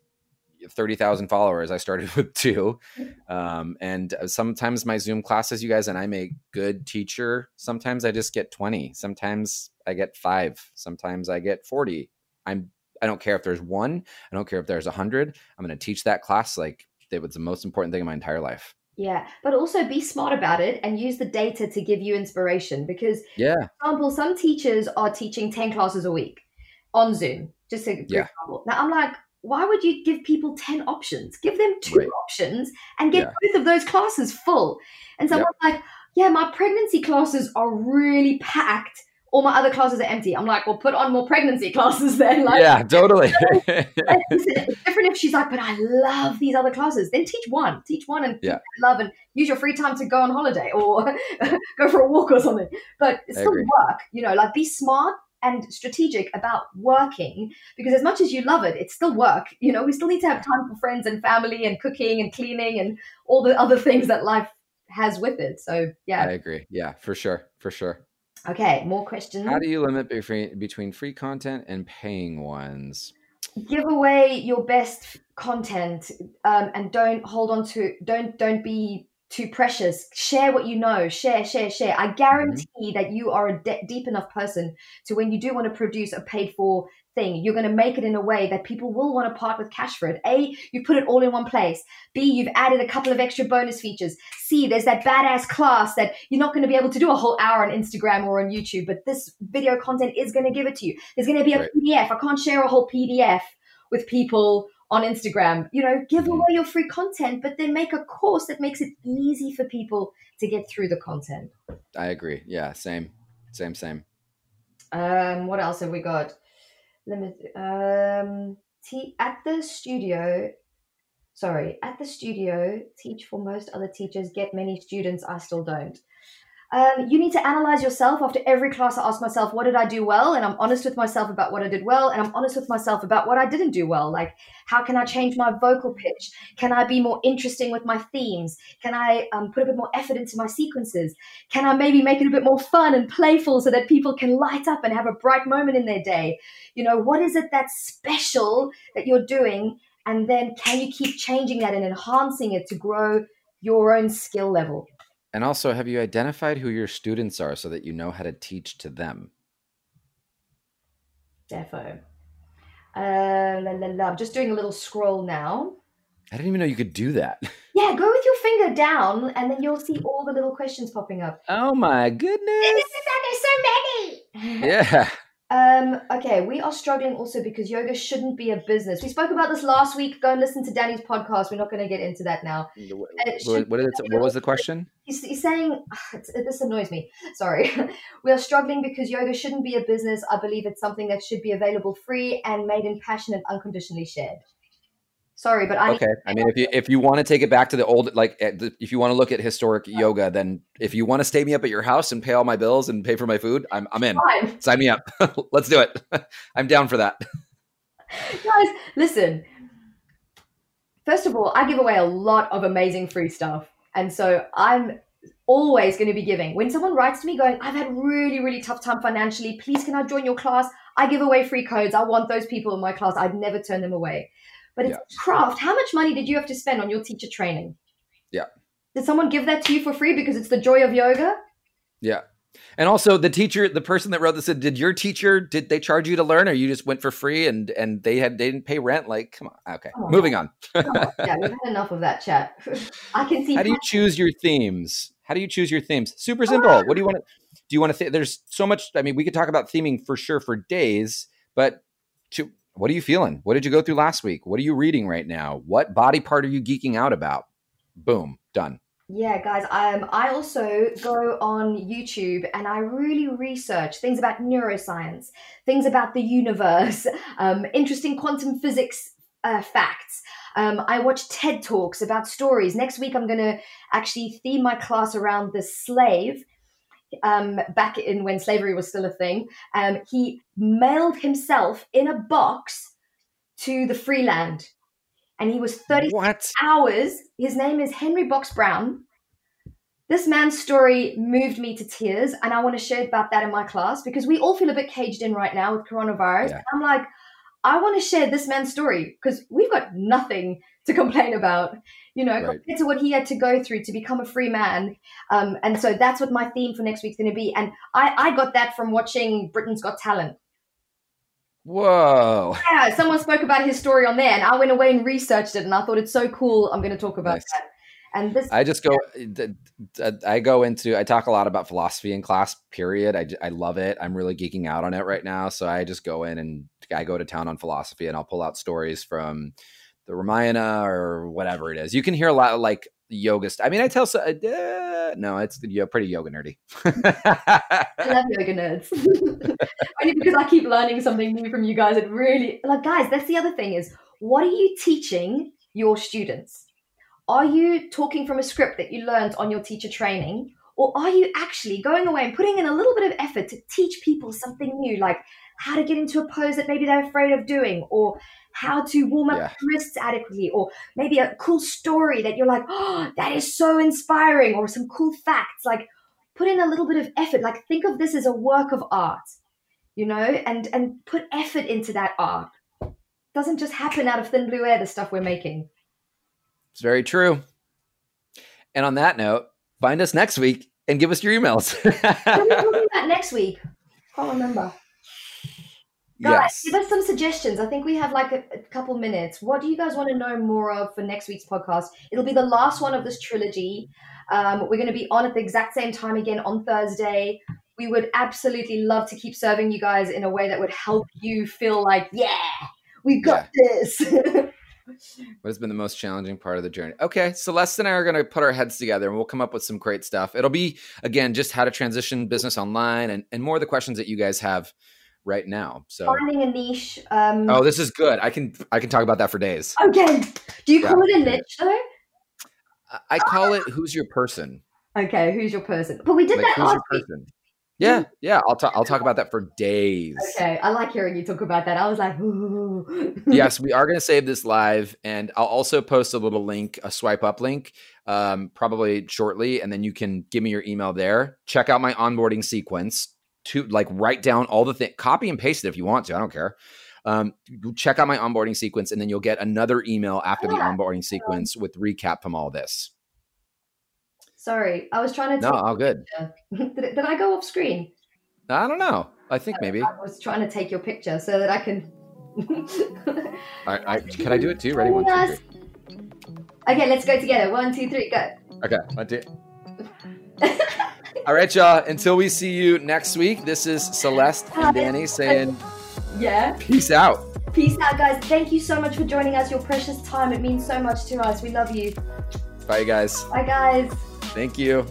thirty thousand followers. I started (laughs) with two, um, and sometimes my Zoom classes, you guys, and I'm a good teacher. Sometimes I just get twenty. Sometimes I get five. Sometimes I get forty. I'm I don't care if there's one. I don't care if there's a hundred. I'm going to teach that class like it was the most important thing in my entire life. Yeah, but also be smart about it and use the data to give you inspiration. Because, Yeah, for example, some teachers are teaching 10 classes a week on Zoom, just to, Yeah. example. Now, I'm like, why would you give people 10 options? Give them two Right. options and get Yeah. both of those classes full. And someone's like, yeah, my pregnancy classes are really packed. All my other classes are empty. I'm like, well, put on more pregnancy (laughs) classes then. Like, yeah, totally. (laughs) (laughs) It's different if she's like, but I love these other classes. Then teach one, teach one, and Yeah. love, and use your free time to go on holiday or go for a walk or something. But it's still work, you know. Like, be smart and strategic about working because as much as you love it, it's still work. You know, we still need to have time for friends and family and cooking and cleaning and all the other things that life has with it. So yeah, I agree. Yeah, for sure, for sure. Okay, more questions. How do you limit between between free content and paying ones? give away your best content um, and don't hold on to don't don't be too precious. Share what you know. Share share share. I mm-hmm. guarantee that you are a de- deep enough person to when you do want to produce a paid for thing you're going to make it in a way that people will want to part with cash for it. A you put it all in one place. B you've added a couple of extra bonus features. C there's that badass class that you're not going to be able to do a whole hour on instagram or on youtube but this video content is going to give it to you. There's going to be a Right. pdf i can't share a whole pdf with people on Instagram. You know, give Mhm. away your free content, but then make a course that makes it easy for people to get through the content. I agree. Yeah, same, same, same. Um, what else have we got? Limit um te- at the studio. Sorry, at the studio, teach for most other teachers, get many students. I still don't. Um, you need to analyze yourself. After every class, I ask myself, what did I do well? And I'm honest with myself about what I did well. And I'm honest with myself about what I didn't do well. Like, how can I change my vocal pitch? Can I be more interesting with my themes? Can I um, put a bit more effort into my sequences? Can I maybe make it a bit more fun and playful so that people can light up and have a bright moment in their day? You know, what is it that's special that you're doing? And then can you keep changing that and enhancing it to grow your own skill level? And also, have you identified who your students are so that you know how to teach to them? Defo. Uh, la, la, la. I'm just doing a little scroll now. I didn't even know you could do that. (laughs) Yeah, go with your finger down, and then you'll see all the little questions popping up. Oh my goodness! There's so many. Yeah. Um, okay, we are struggling also because yoga shouldn't be a business. We spoke about this last week. Go and listen to Danny's podcast. We're not going to get into that now. What, what, what, what was the question? He's, he's saying, (sighs) this annoys me. Sorry. (laughs) we are struggling because yoga shouldn't be a business. I believe it's something that should be available free and made in passion and unconditionally shared. Sorry, but I okay. I mean, if you if you want to take it back to the old, like eh, if you want to look at historic yoga, then if you want to stay me up at your house and pay all my bills and pay for my food, I'm I'm in. Fine. Sign me up. (laughs) Let's do it. (laughs) I'm down for that. Guys, listen. First of all, I give away a lot of amazing free stuff, and so I'm always going to be giving. When someone writes to me going, "I've had really really tough time financially. Please, can I join your class?" I give away free codes. I want those people in my class. I'd never turn them away. But it's yeah. craft. How much money did you have to spend on your teacher training? Yeah. Did someone give that to you for free because it's the joy of yoga? Yeah. And also the teacher, the person that wrote this said, did your teacher, did they charge you to learn or you just went for free and and they had they didn't pay rent? Like, come on. Okay. Oh, Moving on. oh, yeah, we've had enough of that chat. (laughs) I can see How do you choose your themes? How do you choose your themes? Super simple. Oh. What do you want to do you want to th- there's so much I mean, we could talk about theming for sure for days, but to what are you feeling? What did you go through last week? What are you reading right now? What body part are you geeking out about? Boom, done. Yeah, guys, um, I also go on YouTube and I really research things about neuroscience, things about the universe, (laughs) um, interesting quantum physics uh, facts. Um, I watch TED Talks about stories. Next week, I'm going to actually theme my class around the slave um, back in when slavery was still a thing, um, he mailed himself in a box to the free land. And he was 30 what? hours. His name is Henry Box Brown. This man's story moved me to tears, and I want to share about that in my class because we all feel a bit caged in right now with coronavirus. Yeah. I'm like, I want to share this man's story because we've got nothing to complain about, you know, right. compared to what he had to go through to become a free man. Um, and so that's what my theme for next week's going to be. And I, I got that from watching Britain's Got Talent. Whoa. Yeah, someone spoke about his story on there, and I went away and researched it, and I thought it's so cool. I'm going to talk about nice. that. And this, I just go, I go into, I talk a lot about philosophy in class, period. I, I love it. I'm really geeking out on it right now. So I just go in and I go to town on philosophy and I'll pull out stories from the Ramayana or whatever it is. You can hear a lot of like yoga. I mean, I tell so, uh, no, it's you're pretty yoga nerdy. (laughs) I love yoga nerds. (laughs) Only because I keep learning something new from you guys. It really like guys. That's the other thing is what are you teaching your students? Are you talking from a script that you learned on your teacher training? Or are you actually going away and putting in a little bit of effort to teach people something new, like how to get into a pose that maybe they're afraid of doing, or how to warm up yeah. wrists adequately, or maybe a cool story that you're like, oh, that is so inspiring, or some cool facts. Like, put in a little bit of effort. Like, think of this as a work of art, you know, and and put effort into that art. It doesn't just happen out of thin blue air. The stuff we're making. It's very true. And on that note, find us next week and give us your emails. (laughs) what are we talking about next week? Can't remember. Guys, yes. give us some suggestions. I think we have like a, a, couple minutes. What do you guys want to know more of for next week's podcast? It'll be the last one of this trilogy. Um, we're going to be on at the exact same time again on Thursday. We would absolutely love to keep serving you guys in a way that would help you feel like, yeah, we got yeah. this. (laughs) What has been the most challenging part of the journey? Okay, Celeste and I are going to put our heads together and we'll come up with some great stuff. It'll be, again, just how to transition business online and, and more of the questions that you guys have right now. So finding a niche. Um, oh, this is good. I can I can talk about that for days. Okay. Do you call yeah. it a niche though? I call it who's your person. Okay, who's your person? But we did Like, that who's last your week. person? Yeah, yeah. I'll talk. I'll talk about that for days. Okay, I like hearing you talk about that. I was like, yes, (laughs) we are going to save this live, and I'll also post a little link, a swipe up link, um, probably shortly, and then you can give me your email there. Check out my onboarding sequence. To like write down all the thing, copy and paste it if you want to. I don't care. Um, check out my onboarding sequence, and then you'll get another email after the onboarding sequence with recap from all this. Sorry, I was trying to. No, Take, all good. did, it- (laughs) did I go off screen? I don't know. I think maybe. I was trying to take your picture so that I can. (laughs) I, I, can I do it too? Ready? One, two, three. Okay, let's go together. One, two, three, go. Okay, one, two. (laughs) All right, y'all. Until we see you next week, this is Celeste and Danny saying Yeah. peace out. Peace out, guys. Thank you so much for joining us. Your precious time. It means so much to us. We love you. Bye, guys. Bye, guys. Thank you.